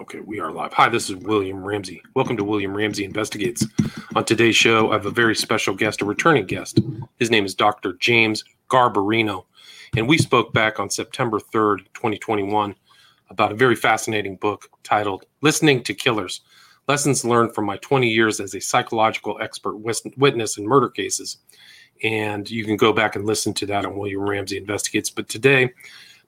Okay, we are live. Hi, this is William Ramsey. Welcome to William Ramsey Investigates. On today's show, I have a very special guest, a returning guest. His name is Dr. James Garbarino. And we spoke back on September 3rd, 2021, about a very fascinating book titled Listening to Killers Lessons Learned from My 20 Years as a Psychological Expert Witness in Murder Cases. And you can go back and listen to that on William Ramsey Investigates. But today,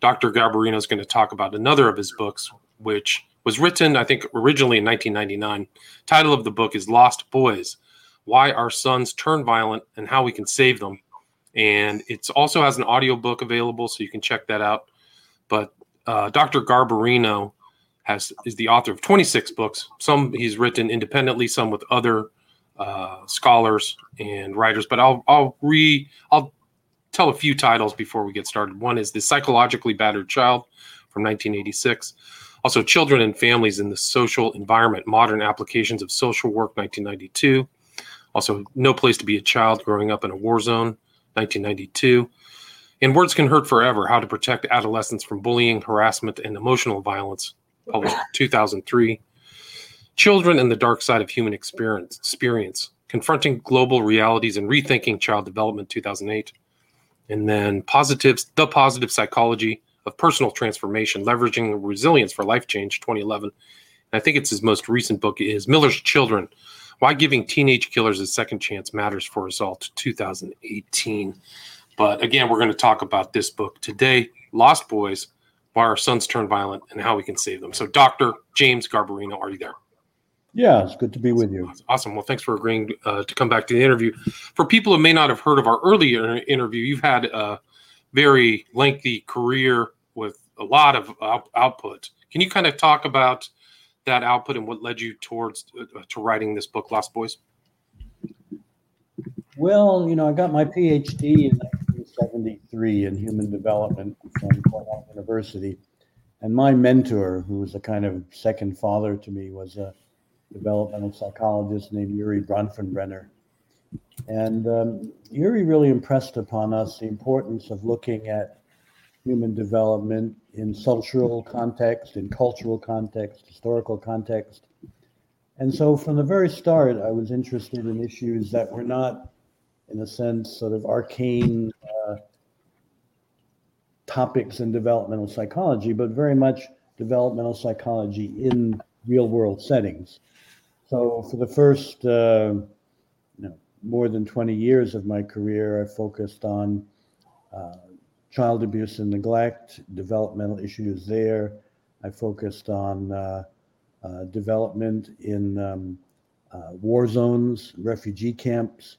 Dr. Garbarino is going to talk about another of his books, which was written, I think, originally in 1999. Title of the book is Lost Boys: Why Our Sons Turn Violent and How We Can Save Them. And it also has an audiobook available, so you can check that out. But uh, Dr. Garbarino has is the author of 26 books. Some he's written independently, some with other uh, scholars and writers. But I'll I'll re I'll tell a few titles before we get started. One is The Psychologically Battered Child from 1986. Also, Children and Families in the Social Environment Modern Applications of Social Work, 1992. Also, No Place to Be a Child Growing Up in a War Zone, 1992. And Words Can Hurt Forever How to Protect Adolescents from Bullying, Harassment, and Emotional Violence, published 2003. Children and the Dark Side of Human Experience, experience Confronting Global Realities and Rethinking Child Development, 2008. And then Positives, The Positive Psychology of personal transformation, leveraging resilience for life change, 2011. And I think it's his most recent book is Miller's Children: Why Giving Teenage Killers a Second Chance Matters for Us All, 2018. But again, we're going to talk about this book today, Lost Boys: Why Our Sons Turn Violent and How We Can Save Them. So, Dr. James Garbarino, are you there? Yeah, it's good to be with you. Awesome. Well, thanks for agreeing uh, to come back to the interview. For people who may not have heard of our earlier interview, you've had a very lengthy career with a lot of out- output. Can you kind of talk about that output and what led you towards uh, to writing this book, Lost Boys? Well, you know, I got my PhD in 1973 in human development from Cornell University, and my mentor, who was a kind of second father to me, was a developmental psychologist named Urie Bronfenbrenner. And um, Urie really impressed upon us the importance of looking at human development in social context, in cultural context, historical context. And so from the very start, I was interested in issues that were not, in a sense, sort of arcane uh, topics in developmental psychology, but very much developmental psychology in real world settings. So for the first uh, you know, more than 20 years of my career, I focused on uh, child abuse and neglect, developmental issues there. I focused on uh, uh, development in um, uh, war zones, refugee camps.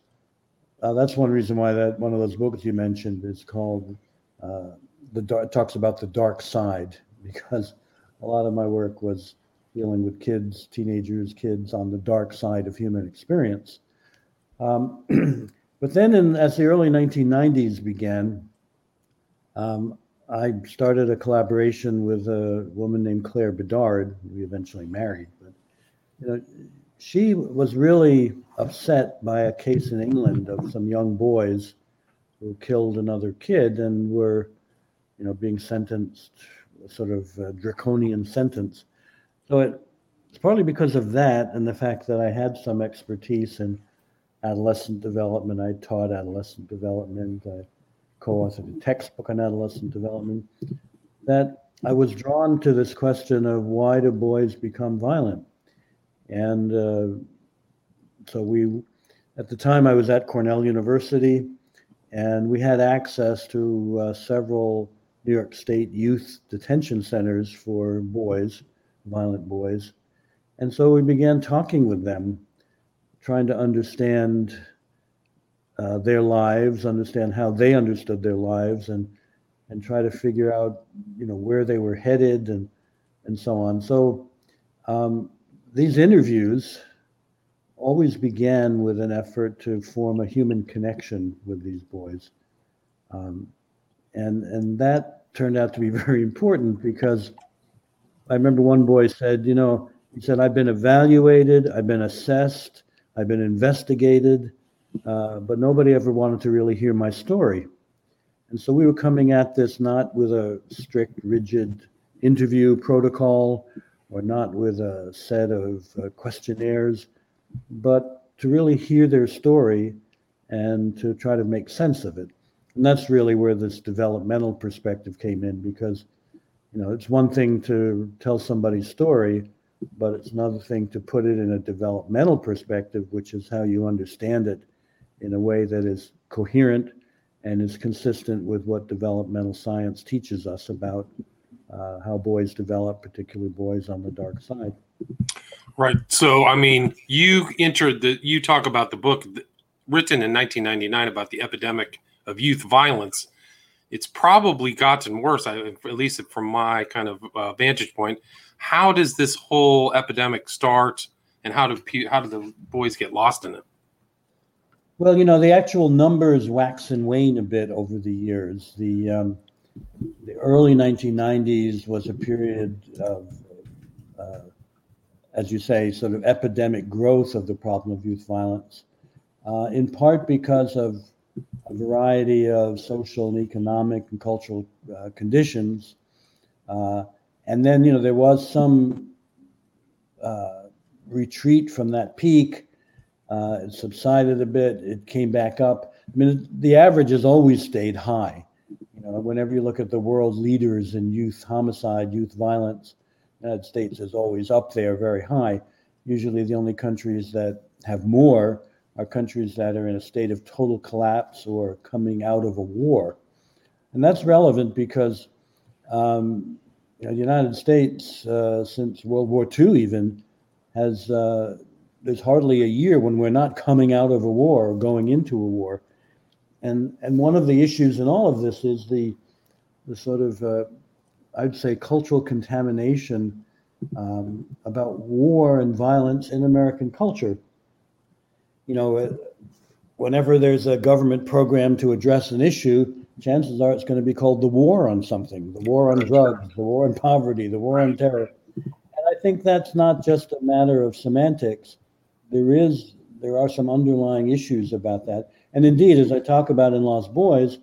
Uh, that's one reason why that one of those books you mentioned is called uh, the dark, talks about the dark side because a lot of my work was dealing with kids, teenagers, kids on the dark side of human experience. Um, but then, in, as the early 1990s began, um, I started a collaboration with a woman named Claire Bedard. We eventually married, but you know, she was really upset by a case in England of some young boys who killed another kid and were, you know, being sentenced, sort of draconian sentence. So it, it's partly because of that and the fact that I had some expertise in adolescent development. I taught adolescent development. I co-authored a textbook on adolescent development, that I was drawn to this question of why do boys become violent? And uh, so we, at the time, I was at Cornell University, and we had access to uh, several New York State youth detention centers for boys, violent boys. And so we began talking with them, trying to understand uh, their lives, understand how they understood their lives, and and try to figure out, you know, where they were headed and and so on. So um, these interviews always began with an effort to form a human connection with these boys, um, and and that turned out to be very important because I remember one boy said, you know, he said, I've been evaluated, I've been assessed, I've been investigated uh, but nobody ever wanted to really hear my story. And so we were coming at this not with a strict, rigid interview protocol or not with a set of uh, questionnaires, but to really hear their story and to try to make sense of it. And that's really where this developmental perspective came in because, you know, it's one thing to tell somebody's story, but it's another thing to put it in a developmental perspective, which is how you understand it in a way that is coherent and is consistent with what developmental science teaches us about uh, how boys develop, particularly boys on the dark side. Right. So, I mean, you entered the, you talk about the book written in 1999 about the epidemic of youth violence. It's probably gotten worse, at least from my kind of uh, vantage point. How does this whole epidemic start, and how do how do the boys get lost in it? Well, you know, the actual numbers wax and wane a bit over the years. The um, the early 1990s was a period of, uh, as you say, sort of epidemic growth of the problem of youth violence, uh, in part because of a variety of social and economic and cultural uh, conditions. Uh, and then, you know, there was some uh, retreat from that peak uh, it subsided a bit. It came back up. I mean, the average has always stayed high. You know, whenever you look at the world leaders in youth homicide, youth violence, the United States is always up there, very high. Usually, the only countries that have more are countries that are in a state of total collapse or coming out of a war, and that's relevant because um, you know, the United States, uh, since World War II, even has uh, there's hardly a year when we're not coming out of a war or going into a war. And and one of the issues in all of this is the the sort of uh, I'd say cultural contamination um, about war and violence in American culture. You know, uh, whenever there's a government program to address an issue, chances are it's going to be called the war on something, the war on drugs, the war on poverty, the war on terror. And I think that's not just a matter of semantics there is there are some underlying issues about that. And indeed, as I talk about in Lost Boys,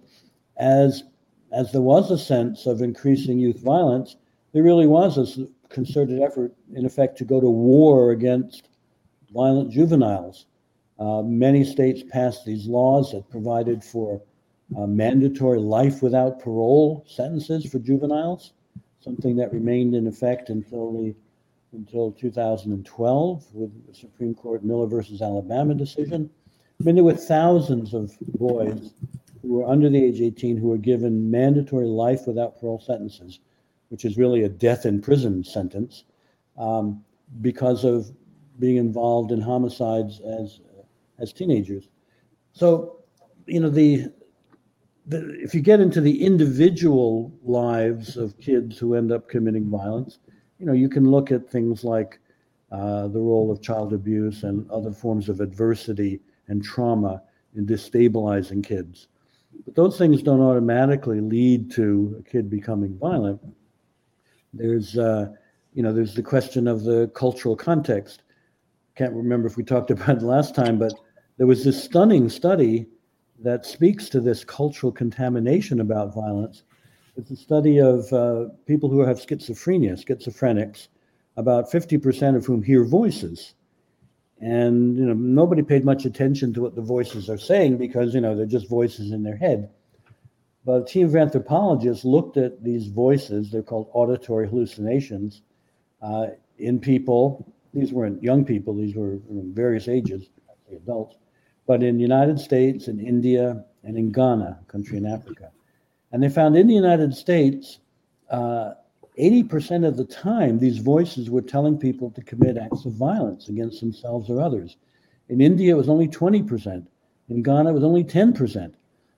as as there was a sense of increasing youth violence, there really was a concerted effort, in effect, to go to war against violent juveniles. Uh, many states passed these laws that provided for uh, mandatory life without parole sentences for juveniles, something that remained in effect until the until 2012 with the Supreme Court Miller versus Alabama decision. I mean, there were thousands of boys who were under the age 18 who were given mandatory life without parole sentences, which is really a death in prison sentence, um, because of being involved in homicides as as teenagers. So, you know, the, the if you get into the individual lives of kids who end up committing violence, you know, you can look at things like uh, the role of child abuse and other forms of adversity and trauma in destabilizing kids. But those things don't automatically lead to a kid becoming violent. There's, uh, you know, there's the question of the cultural context. Can't remember if we talked about it last time, but there was this stunning study that speaks to this cultural contamination about violence it's a study of uh, people who have schizophrenia, schizophrenics, about 50% of whom hear voices. And you know, nobody paid much attention to what the voices are saying because you know they're just voices in their head. But a team of anthropologists looked at these voices, they're called auditory hallucinations, uh, in people. These weren't young people, these were various ages, adults, but in the United States, in India, and in Ghana, a country in Africa. And they found in the United States, uh, 80% of the time, these voices were telling people to commit acts of violence against themselves or others. In India, it was only 20%. In Ghana, it was only 10%.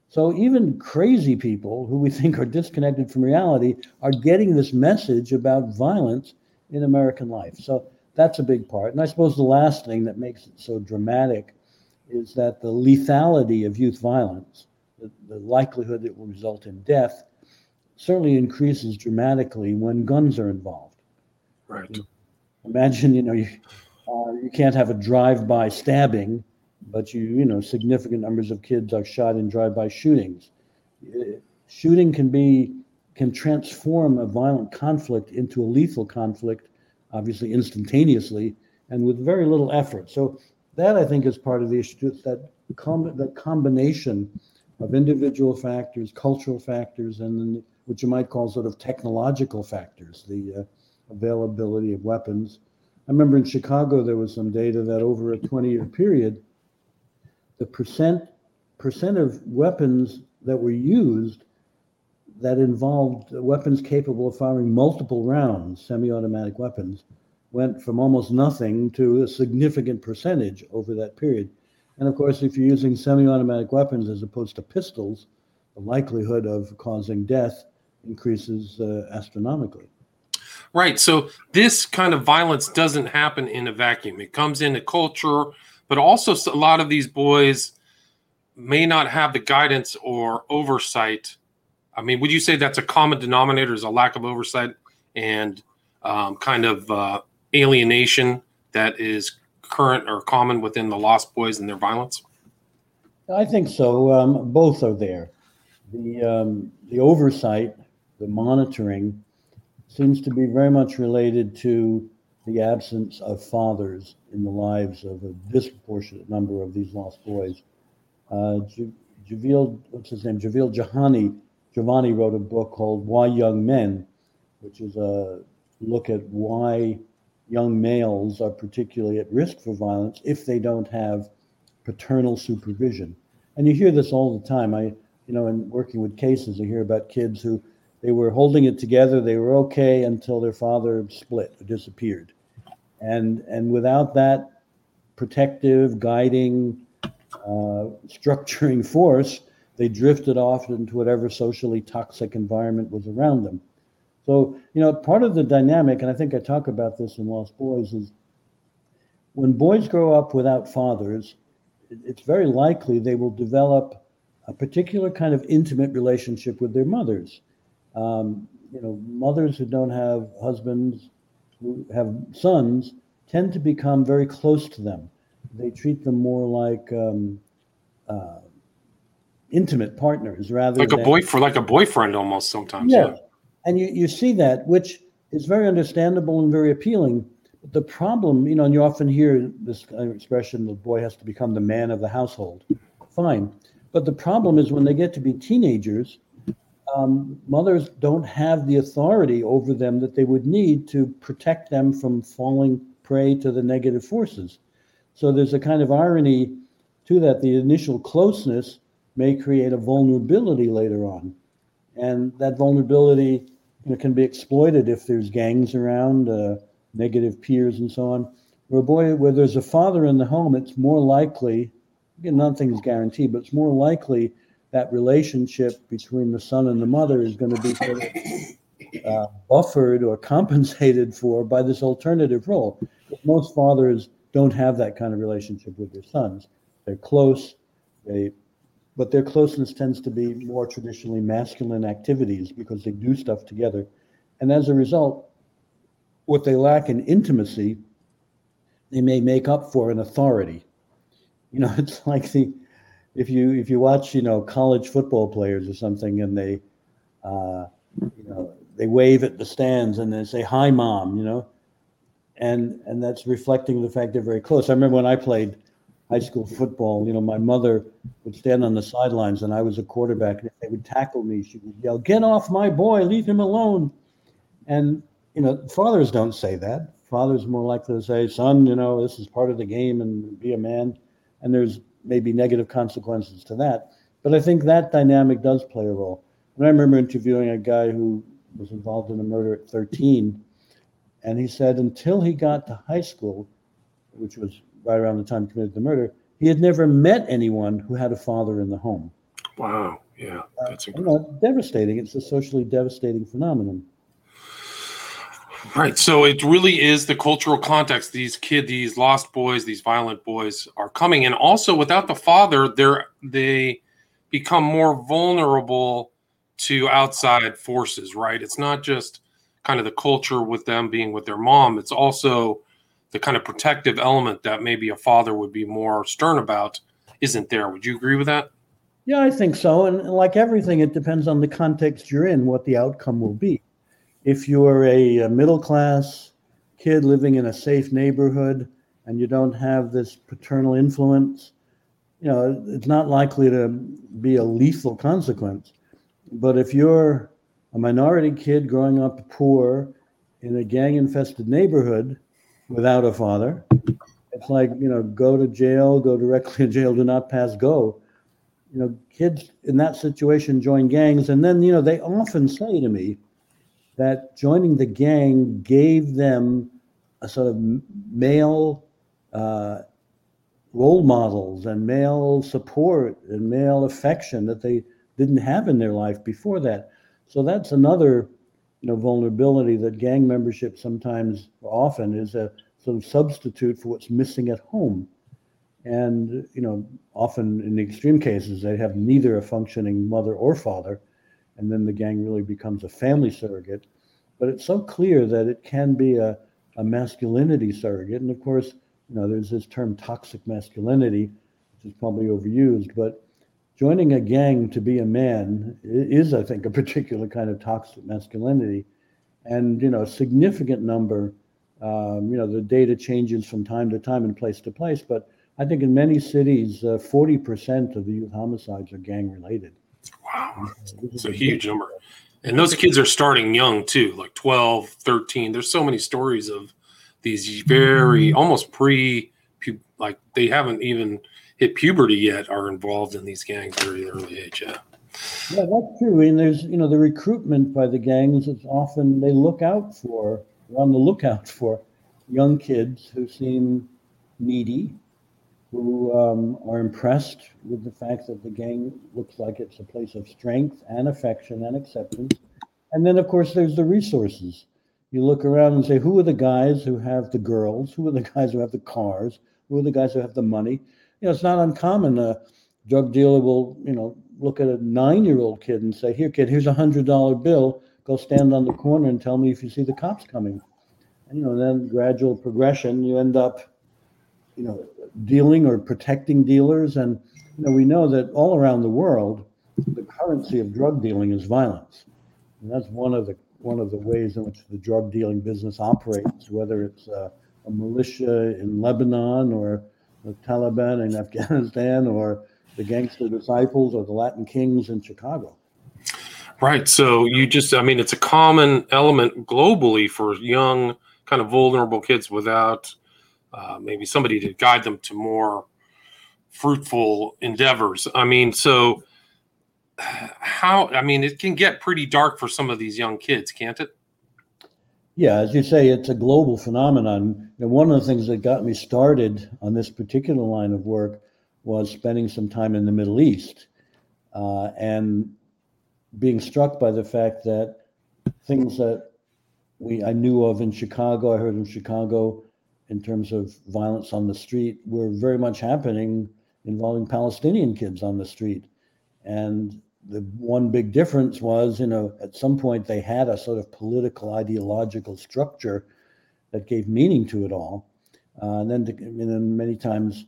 So even crazy people who we think are disconnected from reality are getting this message about violence in American life. So that's a big part. And I suppose the last thing that makes it so dramatic is that the lethality of youth violence the, the likelihood it will result in death certainly increases dramatically when guns are involved. Right. Imagine, you know, you, uh, you can't have a drive-by stabbing, but you, you know, significant numbers of kids are shot in drive-by shootings. Uh, shooting can be can transform a violent conflict into a lethal conflict obviously instantaneously and with very little effort. So that I think is part of the issue. That com- that combination of individual factors, cultural factors, and then what you might call sort of technological factors, the uh, availability of weapons. I remember in Chicago there was some data that over a 20-year period, the percent percent of weapons that were used that involved weapons capable of firing multiple rounds, semi-automatic weapons, went from almost nothing to a significant percentage over that period. And of course, if you're using semi-automatic weapons as opposed to pistols, the likelihood of causing death increases uh, astronomically. Right. So this kind of violence doesn't happen in a vacuum. It comes in a culture, but also a lot of these boys may not have the guidance or oversight. I mean, would you say that's a common denominator? Is a lack of oversight and um, kind of uh, alienation that is current or common within the Lost Boys and their violence? I think so. Um, both are there. The um, the oversight, the monitoring, seems to be very much related to the absence of fathers in the lives of a disproportionate number of these lost boys. Uh, Javil, what's his name? Javil Jahani, Jivani wrote a book called Why Young Men, which is a look at why young males are particularly at risk for violence if they don't have paternal supervision. And you hear this all the time. I, you know, in working with cases, I hear about kids who they were holding it together, they were okay until their father split or disappeared. And and without that protective, guiding, uh, structuring force, they drifted off into whatever socially toxic environment was around them. So, you know, part of the dynamic, and I think I talk about this in Lost Boys, is when boys grow up without fathers, it's very likely they will develop a particular kind of intimate relationship with their mothers. Um, you know, mothers who don't have husbands, who have sons, tend to become very close to them. They treat them more like um, uh, intimate partners rather like than, a boyfriend, like a boyfriend almost sometimes. Yeah, and you, you see that, which is very understandable and very appealing. The problem, you know, and you often hear this expression, the boy has to become the man of the household. Fine. But the problem is when they get to be teenagers, um, mothers don't have the authority over them that they would need to protect them from falling prey to the negative forces. So there's a kind of irony to that. The initial closeness may create a vulnerability later on and that vulnerability you know, can be exploited if there's gangs around, uh, negative peers, and so on. Where boy, where there's a father in the home, it's more likely. Again, nothing's guaranteed, but it's more likely that relationship between the son and the mother is going to be sort of, uh, buffered or compensated for by this alternative role. Most fathers don't have that kind of relationship with their sons. They're close. They but their closeness tends to be more traditionally masculine activities because they do stuff together. And as a result, what they lack in intimacy, they may make up for in authority. You know, it's like the if you if you watch you know college football players or something and they uh, you know they wave at the stands and they say hi mom you know and and that's reflecting the fact they're very close i remember when i played high school football, you know, my mother would stand on the sidelines and I was a quarterback. And if they would tackle me, she would yell, Get off my boy, leave him alone. And, you know, fathers don't say that. Fathers more likely to say, Son, you know, this is part of the game and be a man. And there's maybe negative consequences to that. But I think that dynamic does play a role. And I remember interviewing a guy who was involved in a murder at 13. And he said until he got to high school, which was right around the time he committed the murder, he had never met anyone who had a father in the home. Wow. Yeah. That's uh, you know, devastating. It's a socially devastating phenomenon. Right. So it really is the cultural context. These kid, these lost boys, these violent boys are coming, and also without the father, they're they become more vulnerable to outside forces. Right. It's not just kind of the culture with them being with their mom. It's also the kind of protective element that maybe a father would be more stern about isn't there. Would you agree with that? Yeah, I think so. And like everything, it depends on the context you're in, what the outcome will be. If you're a, middle class kid living in a safe neighborhood and you don't have this paternal influence, you know, it's not likely to be a lethal consequence. But if you're a minority kid growing up poor in a gang infested neighborhood without a father, it's like, you know, go to jail, go directly to jail, do not pass go. You know, kids in that situation join gangs. And then, you know, they often say to me that joining the gang gave them a sort of male uh, role models and male support and male affection that they didn't have in their life before that. So that's another, you know, vulnerability that gang membership sometimes, often, is a sort of substitute for what's missing at home. And you know, often in extreme cases, they have neither a functioning mother or father, and then the gang really becomes a family surrogate. But it's so clear that it can be a, a masculinity surrogate, and of course, you know, there's this term toxic masculinity, which is probably overused, but joining a gang to be a man is, I think, a particular kind of toxic masculinity. And, you know, a significant number, um, you know, the data changes from time to time and place to place, but I think in many cities, uh, 40% of the youth homicides are gang related. Wow. It's a huge number. And those kids are starting young too, like 12, 13. There's so many stories of these very mm-hmm. almost pre like they haven't even hit puberty yet are involved in these gangs very early age yeah yeah that's true and there's you know the recruitment by the gangs is often they look out for on the lookout for young kids who seem needy who um, are impressed with the fact that the gang looks like it's a place of strength and affection and acceptance and then of course there's the resources you look around and say, who are the guys who have the girls? Who are the guys who have the cars? Who are the guys who have the money? You know, it's not uncommon. A drug dealer will, you know, look at a nine-year-old kid and say, "Here, kid, here's a hundred-dollar bill. Go stand on the corner and tell me if you see the cops coming." And you know, then gradual progression, you end up, you know, dealing or protecting dealers. And you know, we know that all around the world, the currency of drug dealing is violence. And that's one of the one of the ways in which the drug dealing business operates, whether it's uh, a militia in Lebanon or the Taliban in Afghanistan or the gangster disciples or the Latin kings in Chicago. Right. So you just, I mean, it's a common element globally for young, kind of vulnerable kids without uh, maybe somebody to guide them to more fruitful endeavors. I mean, so how i mean it can get pretty dark for some of these young kids can't it yeah as you say it's a global phenomenon. And one of the things that got me started on this particular line of work was spending some time in the middle east uh, and being struck by the fact that things that we i knew of in chicago i heard in chicago in terms of violence on the street were very much happening involving palestinian kids on the street. And the one big difference was, you know, at some point they had a sort of political ideological structure that gave meaning to it all. Uh, and then, to, and then many times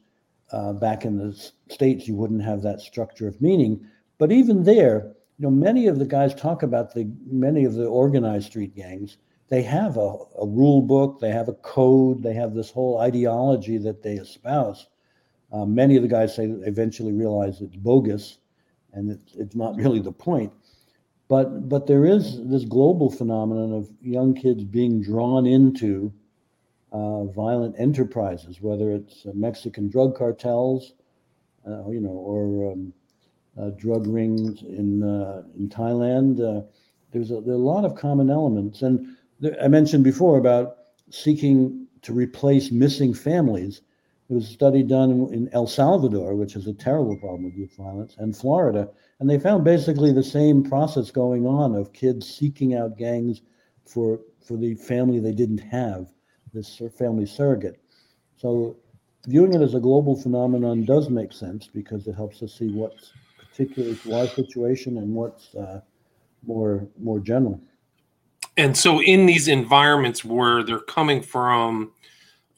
uh, back in the states, you wouldn't have that structure of meaning. But even there, you know, many of the guys talk about the many of the organized street gangs. They have a, a rule book, they have a code, they have this whole ideology that they espouse. Uh, many of the guys say eventually realize it's bogus and it's, it's not really the point. But but there is this global phenomenon of young kids being drawn into uh, violent enterprises, whether it's uh, Mexican drug cartels, uh, you know, or um, uh, drug rings in uh, in Thailand. Uh, there's a, there are a lot of common elements, and there, I mentioned before about seeking to replace missing families. There was a study done in, El Salvador, which has a terrible problem with youth violence, and Florida, and they found basically the same process going on of kids seeking out gangs for for the family they didn't have, this family surrogate. So viewing it as a global phenomenon does make sense because it helps us see what's particular to our situation and what's uh, more more general. And so, in these environments where they're coming from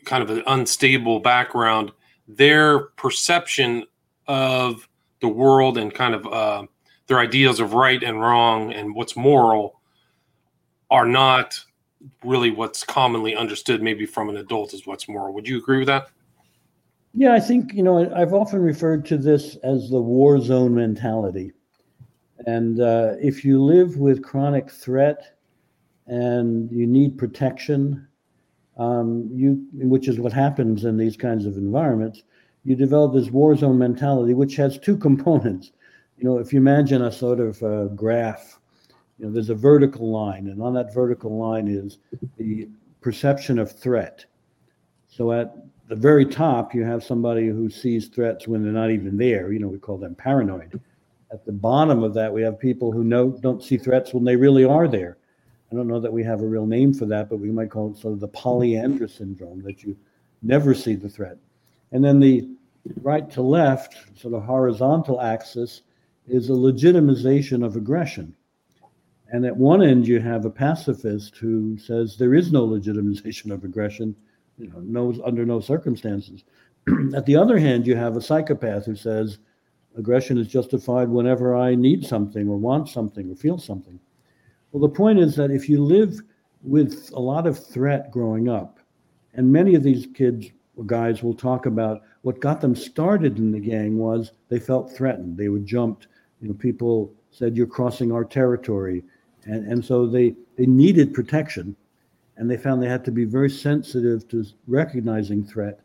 kind of an unstable background, their perception of the world and kind of uh, their ideas of right and wrong and what's moral are not really what's commonly understood, maybe from an adult, is what's moral. Would you agree with that? Yeah, I think, you know, I've often referred to this as the war zone mentality. And uh, if you live with chronic threat and you need protection, um, you, which is what happens in these kinds of environments, you develop this war zone mentality, which has two components. You know, if you imagine a sort of uh, graph, you know, there's a vertical line, and on that vertical line is the perception of threat. So at the very top, you have somebody who sees threats when they're not even there. You know, we call them paranoid. At the bottom of that, we have people who know don't see threats when they really are there. I don't know that we have a real name for that, but we might call it sort of the Pollyanna's syndrome that you never see the threat. And then the right to left, sort of horizontal axis, is a legitimization of aggression. And at one end, you have a pacifist who says there is no legitimization of aggression, you know, no, under no circumstances. at the other hand, you have a psychopath who says aggression is justified whenever I need something or want something or feel something. Well, the point is that if you live with a lot of threat growing up, and many of these kids or guys will talk about what got them started in the gang was they felt threatened. They were jumped. You know, people said you're crossing our territory, and and so they they needed protection, and they found they had to be very sensitive to recognizing threat.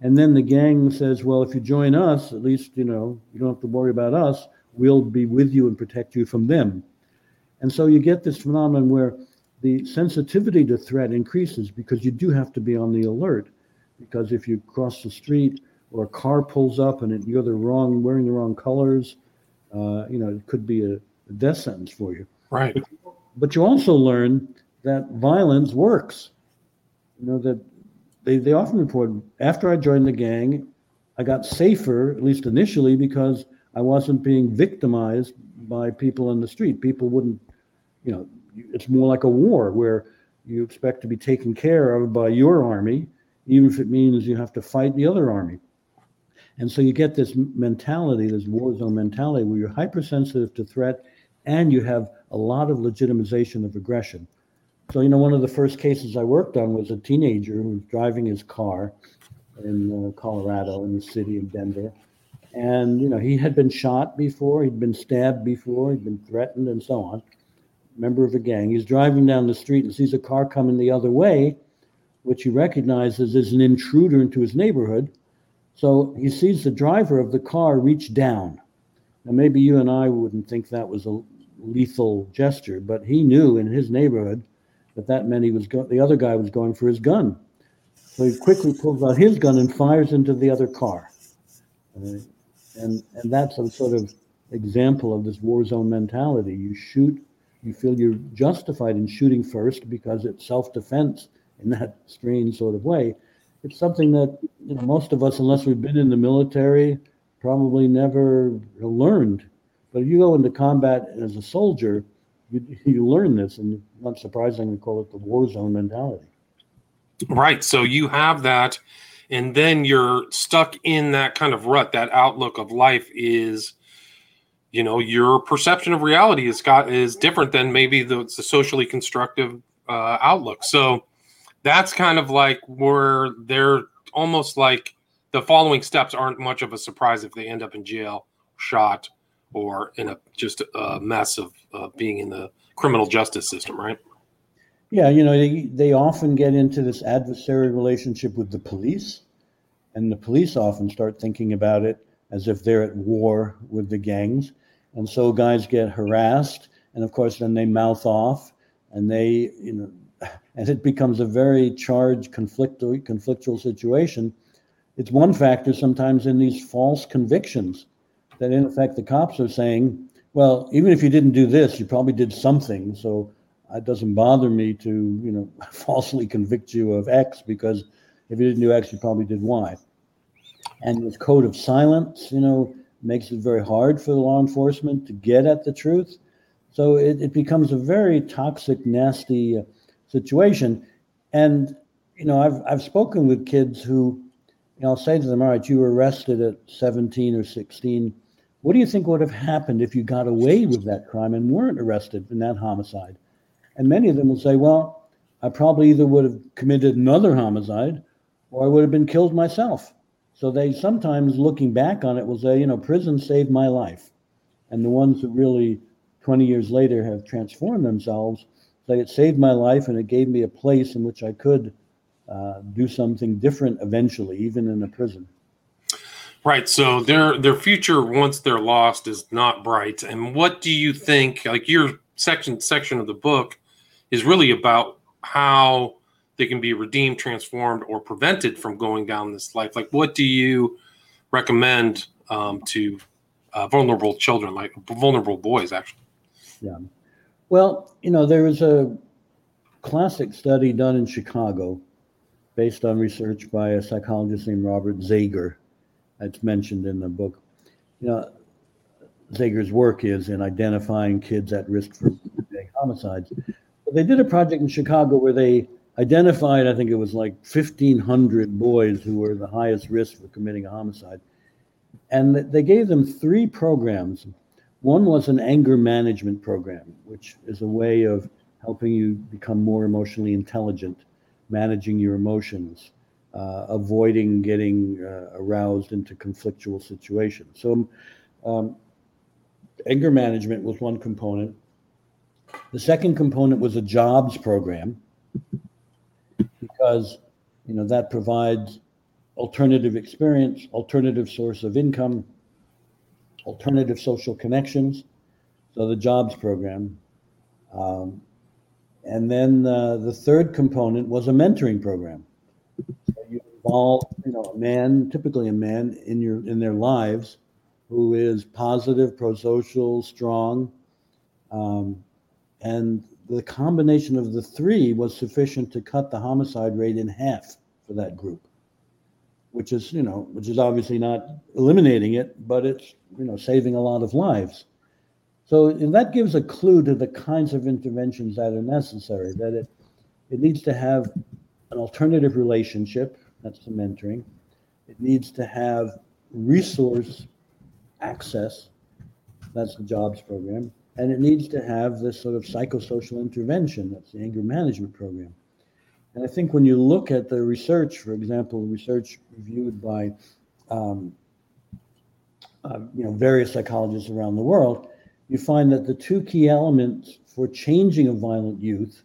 And then the gang says, well, if you join us, at least you know you don't have to worry about us. We'll be with you and protect you from them. And so you get this phenomenon where the sensitivity to threat increases because you do have to be on the alert. Because if you cross the street or a car pulls up and you're the wrong wearing the wrong colors, uh, you know it could be a, a, death sentence for you. Right. But, but you also learn that violence works. You know that they, they often report after I joined the gang, I got safer at least initially because I wasn't being victimized by people in the street. People wouldn't, you know, it's more like a war where you expect to be taken care of by your army, even if it means you have to fight the other army. And so you get this mentality, this war zone mentality, where you're hypersensitive to threat and you have a lot of legitimization of aggression. So, you know, one of the first cases I worked on was a teenager who was driving his car in uh, Colorado, in the city of Denver. And, you know, he had been shot before, he'd been stabbed before, he'd been threatened, and so on. Member of a gang. He's driving down the street and sees a car coming the other way, which he recognizes as an intruder into his neighborhood. So he sees the driver of the car reach down. Now, maybe you and I wouldn't think that was a lethal gesture, but he knew in his neighborhood that that meant he was go- the other guy was going for his gun. So he quickly pulls out his gun and fires into the other car. Uh, and and that's a sort of example of this war zone mentality. You shoot, you feel you're justified in shooting first because it's self-defense in that strange sort of way. It's something that you know most of us, unless we've been in the military, probably never learned. But if you go into combat as a soldier, you, you learn this, and not surprisingly, call it the war zone mentality. Right. So you have that, and then you're stuck in that kind of rut. That outlook of life is, you know, your perception of reality is got is different than maybe the, the socially constructive uh, outlook. So that's kind of like where they're almost like the following steps aren't much of a surprise if they end up in jail, shot, or in a just a mess of uh, being in the criminal justice system, right? Yeah, you know, they, they often get into this adversarial relationship with the police, and the police often start thinking about it as if they're at war with the gangs. And so guys get harassed, and of course, then they mouth off, and they, you know, and it becomes a very charged, conflictual, conflictual situation. It's one factor sometimes in these false convictions that, in effect, the cops are saying, well, even if you didn't do this, you probably did something. So it doesn't bother me to, you know, falsely convict you of X because if you didn't do X, you probably did Y. And this code of silence, you know, makes it very hard for law enforcement to get at the truth. So it, it becomes a very toxic, nasty uh, situation. And, you know, I've, I've spoken with kids who, you know, I'll say to them, all right, you were arrested at 17 or 16. What do you think would have happened if you got away with that crime and weren't arrested in that homicide? And many of them will say, well, I probably either would have committed another homicide or I would have been killed myself. So they sometimes, looking back on it, will say, you know, prison saved my life. And the ones who really, 20 years later, have transformed themselves say it saved my life and it gave me a place in which I could uh, do something different eventually, even in a prison. Right. So their their future once they're lost is not bright. And what do you think? Like your section section of the book is really about how they can be redeemed, transformed, or prevented from going down this life. Like, what do you recommend um, to uh, vulnerable children, like vulnerable boys, actually? Yeah. Well, you know, there was a classic study done in Chicago based on research by a psychologist named Robert Zagar that's mentioned in the book. You know, Zagar's work is in identifying kids at risk for homicides. But they did a project in Chicago where they identified, I think it was like 1,500 boys who were the highest risk for committing a homicide. And they gave them three programs. One was an anger management program, which is a way of helping you become more emotionally intelligent, managing your emotions uh, avoiding getting uh, aroused into conflictual situations. So, um, anger management was one component. The second component was a jobs program because you know that provides alternative experience, alternative source of income, alternative social connections. So the jobs program. Um, and then uh, the third component was a mentoring program you involve, you know, a man, typically a man in your in their lives, who is positive, pro-social, strong, um, and the combination of the three was sufficient to cut the homicide rate in half for that group which is you know which is obviously not eliminating it but it's you know saving a lot of lives so and that gives a clue to the kinds of interventions that are necessary that it it needs to have an alternative relationship that's the mentoring. It needs to have resource access. That's the jobs program. And it needs to have this sort of psychosocial intervention. That's the anger management program. And I think when you look at the research, for example, research reviewed by um, uh, you know various psychologists around the world, you find that the two key elements for changing a violent youth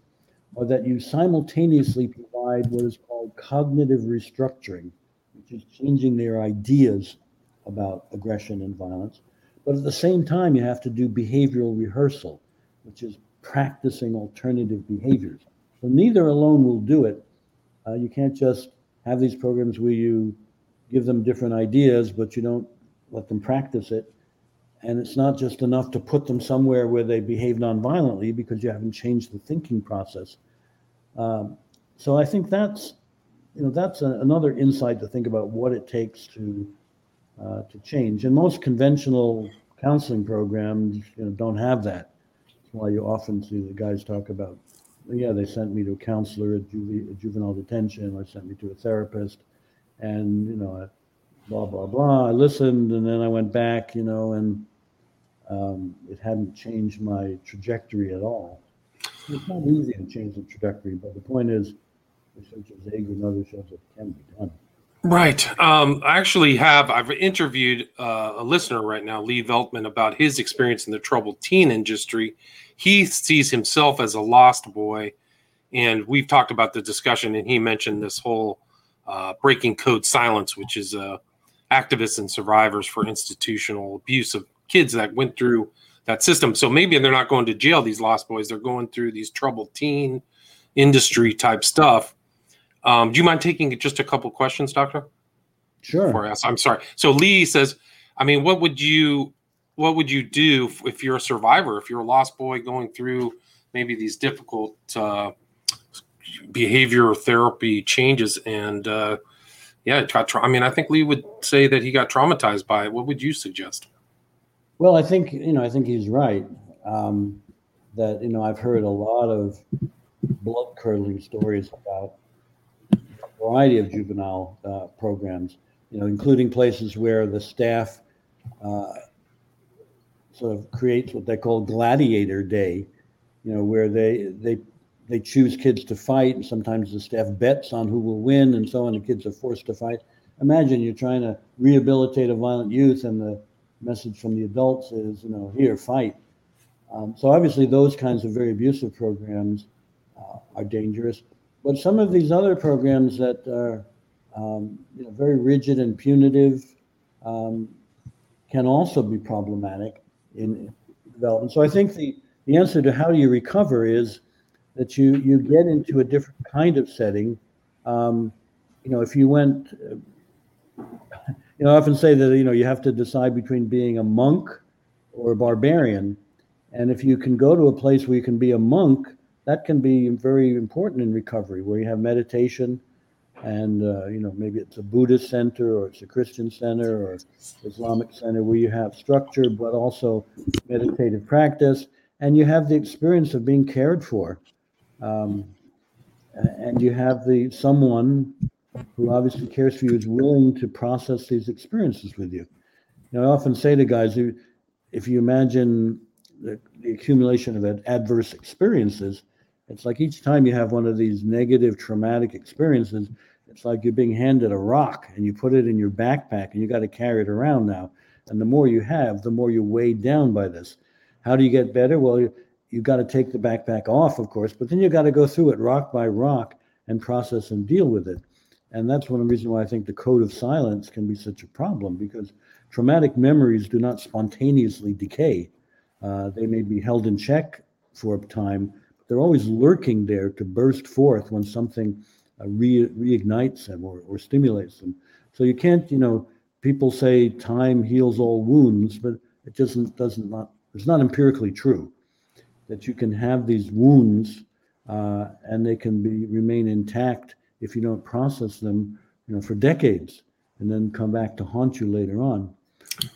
are that you simultaneously provide what is called cognitive restructuring, which is changing their ideas about aggression and violence. But at the same time, you have to do behavioral rehearsal, which is practicing alternative behaviors. So neither alone will do it. Uh, you can't just have these programs where you give them different ideas, but you don't let them practice it. And it's not just enough to put them somewhere where they behave nonviolently because you haven't changed the thinking process. Um, so I think that's you know that's a, another insight to think about what it takes to uh, to change. And most conventional counseling programs you know don't have that. That's why you often see the guys talk about, yeah, they sent me to a counselor at juve, juvenile detention, or sent me to a therapist, and you know, blah blah blah. I listened, and then I went back, you know, and um, it hadn't changed my trajectory at all. It's not easy to change the trajectory, but the point is, research Zagar and others shows it can be done. Right. Um, I actually have. I've interviewed uh, a listener right now, Lee Veltman, about his experience in the troubled teen industry. He sees himself as a lost boy, and we've talked about the discussion. And he mentioned this whole uh, breaking code silence, which is uh, activists and survivors for institutional abuse of kids that went through that system. So maybe they're not going to jail. These lost boys, they're going through these troubled teen industry type stuff. Um, do you mind taking just a couple questions, Doctor? Sure. For us, I'm sorry. So Lee says, I mean, what would you what would you do if you're a survivor, if you're a lost boy going through maybe these difficult uh, behavior therapy changes and uh, yeah, got tra- I mean, I think Lee would say that he got traumatized by it. What would you suggest? Well, I think you know, I think he's right. Um, that you know, I've heard a lot of blood curdling stories about variety of juvenile uh, programs. You know, including places where the staff uh, sort of creates what they call Gladiator Day. You know, where they they they choose kids to fight, and sometimes the staff bets on who will win, and so on. The kids are forced to fight. Imagine you're trying to rehabilitate a violent youth, and the message from the adults is, you know, here, fight. Um, so obviously, those kinds of very abusive programs uh, are dangerous. But some of these other programs that are um, you know, very rigid and punitive um, can also be problematic in development. So I think the, the answer to how do you recover is that you you get into a different kind of setting. Um, you know, if you went, you know, I often say that you know you have to decide between being a monk or a barbarian, and if you can go to a place where you can be a monk, that can be very important in recovery, where you have meditation, and uh, you know maybe it's a Buddhist center or it's a Christian center or Islamic center where you have structure, but also meditative practice, and you have the experience of being cared for um, and you have the someone who obviously cares for you is willing to process these experiences with you. you know, I often say to guys, if you imagine the, the accumulation of adverse experiences, it's like each time you have one of these negative traumatic experiences, it's like you're being handed a rock and you put it in your backpack and you got to carry it around now. And the more you have, the more you're weighed down by this. How do you get better? Well, you've got to take the backpack off, of course, but then you've got to go through it rock by rock and process and deal with it. And that's one of the reasons why I think the code of silence can be such a problem because traumatic memories do not spontaneously decay. Uh, they may be held in check for a time, they're always lurking there to burst forth when something uh, re- reignites them or, or stimulates them. So you can't, you know, people say time heals all wounds, but it doesn't doesn't not it's not empirically true that you can have these wounds uh, and they can be remain intact if you don't process them, you know, for decades, and then come back to haunt you later on.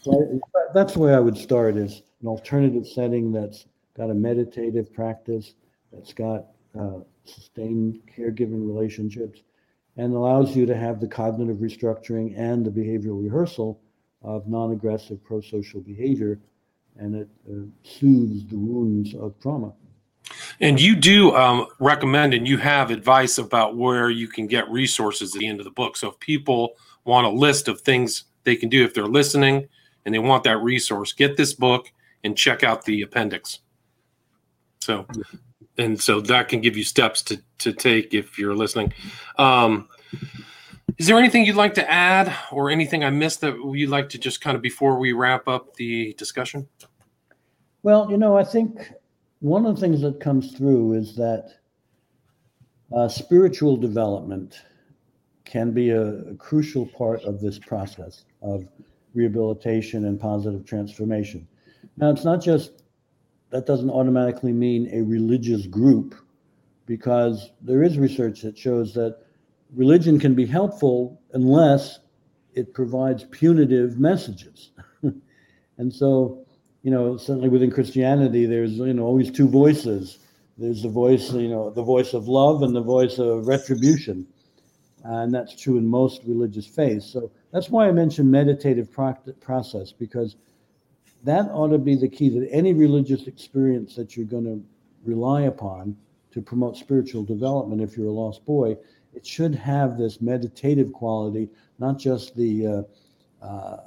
So that's the way I would start: is an alternative setting that's got a meditative practice, that's got uh, sustained caregiving relationships, and allows you to have the cognitive restructuring and the behavioral rehearsal of non-aggressive pro-social behavior and it uh, soothes the wounds of trauma. And you do um, recommend and you have advice about where you can get resources at the end of the book. So if people want a list of things they can do if they're listening and they want that resource, get this book and check out the appendix. So, and so that can give you steps to to take if you're listening. Um, is there anything you'd like to add or anything I missed that you'd like to just kind of before we wrap up the discussion? Well, you know, I think one of the things that comes through is that uh, spiritual development can be a, a crucial part of this process of rehabilitation and positive transformation. Now, it's not just that doesn't automatically mean a religious group, because there is research that shows that religion can be helpful unless it provides punitive messages. and so, you know, certainly within Christianity, there's, you know, always two voices. There's the voice, you know, the voice of love and the voice of retribution. And that's true in most religious faiths. So that's why I mentioned meditative process, because that ought to be the key that any religious experience that you're going to rely upon to promote spiritual development if you're a lost boy it should have this meditative quality, not just the uh, uh,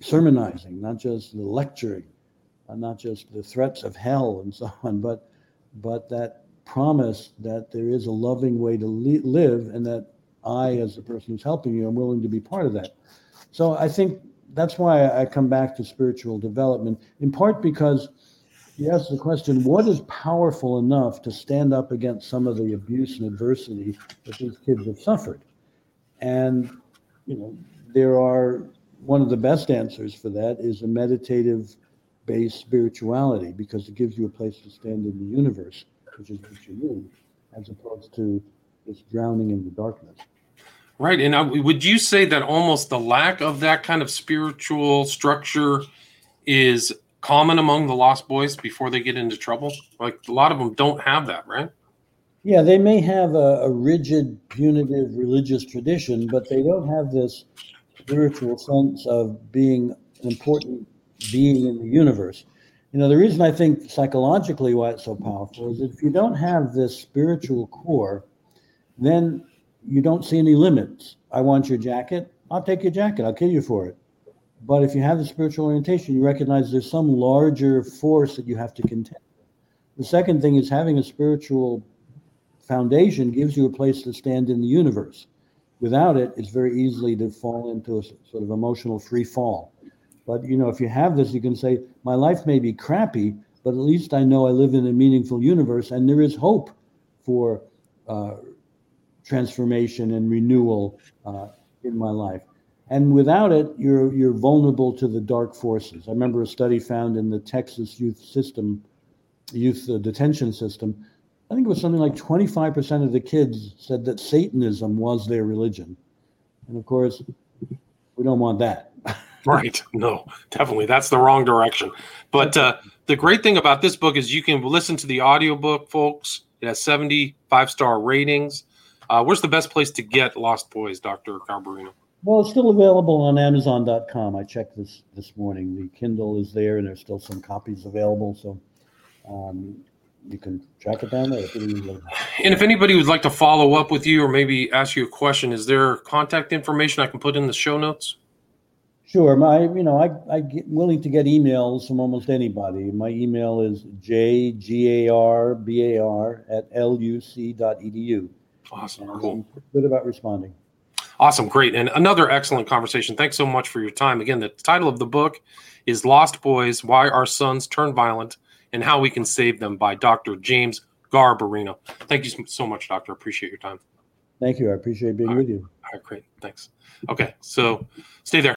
sermonizing, not just the lecturing, uh, not just the threats of hell and so on, but but that promise that there is a loving way to li- live, and that I, as the person who's helping you, am willing to be part of that. So I think that's why I come back to spiritual development, in part because you ask the question what is powerful enough to stand up against some of the abuse and adversity that these kids have suffered? And, you know, there are one of the best answers for that is a meditative based spirituality because it gives you a place to stand in the universe, which is what you need, as opposed to this drowning in the darkness. Right. And uh, would you say that almost the lack of that kind of spiritual structure is common among the Lost Boys before they get into trouble? Like a lot of them don't have that, right? Yeah, they may have a, a rigid, punitive religious tradition, but they don't have this spiritual sense of being an important being in the universe. You know, the reason I think psychologically why it's so powerful is if you don't have this spiritual core, then you don't see any limits. I want your jacket. I'll take your jacket. I'll kill you for it. But if you have the spiritual orientation, you recognize there's some larger force that you have to contend. The second thing is having a spiritual foundation gives you a place to stand in the universe. Without it, it's very easily to fall into a sort of emotional free fall. But you know, if you have this, you can say, "My life may be crappy, but at least I know I live in a meaningful universe, and there is hope for uh, transformation and renewal uh, in my life." And without it, you're you're vulnerable to the dark forces. I remember a study found in the Texas youth system, youth uh, detention system. I think it was something like 25% of the kids said that Satanism was their religion. And of course, we don't want that. right. No, definitely. That's the wrong direction. But uh, the great thing about this book is you can listen to the audiobook, folks. It has 75 star ratings. Uh, where's the best place to get Lost Boys, Dr. Garbarino? Well, it's still available on Amazon.com. I checked this this morning. The Kindle is there, and there's still some copies available. So um, you can track it down there. And if anybody would like to follow up with you or maybe ask you a question, is there contact information I can put in the show notes? Sure. My, you know, I, I get willing to get emails from almost anybody. My email is jgarbar at luc.edu. Awesome. Cool. good about responding. Awesome. Great. And another excellent conversation. Thanks so much for your time. Again, the title of the book is Lost Boys Why Our Sons Turn Violent and How We Can Save Them by Dr. James Garbarino. Thank you so much, Doctor. Appreciate your time. Thank you. I appreciate being with you. All right. Great. Thanks. Okay. So stay there.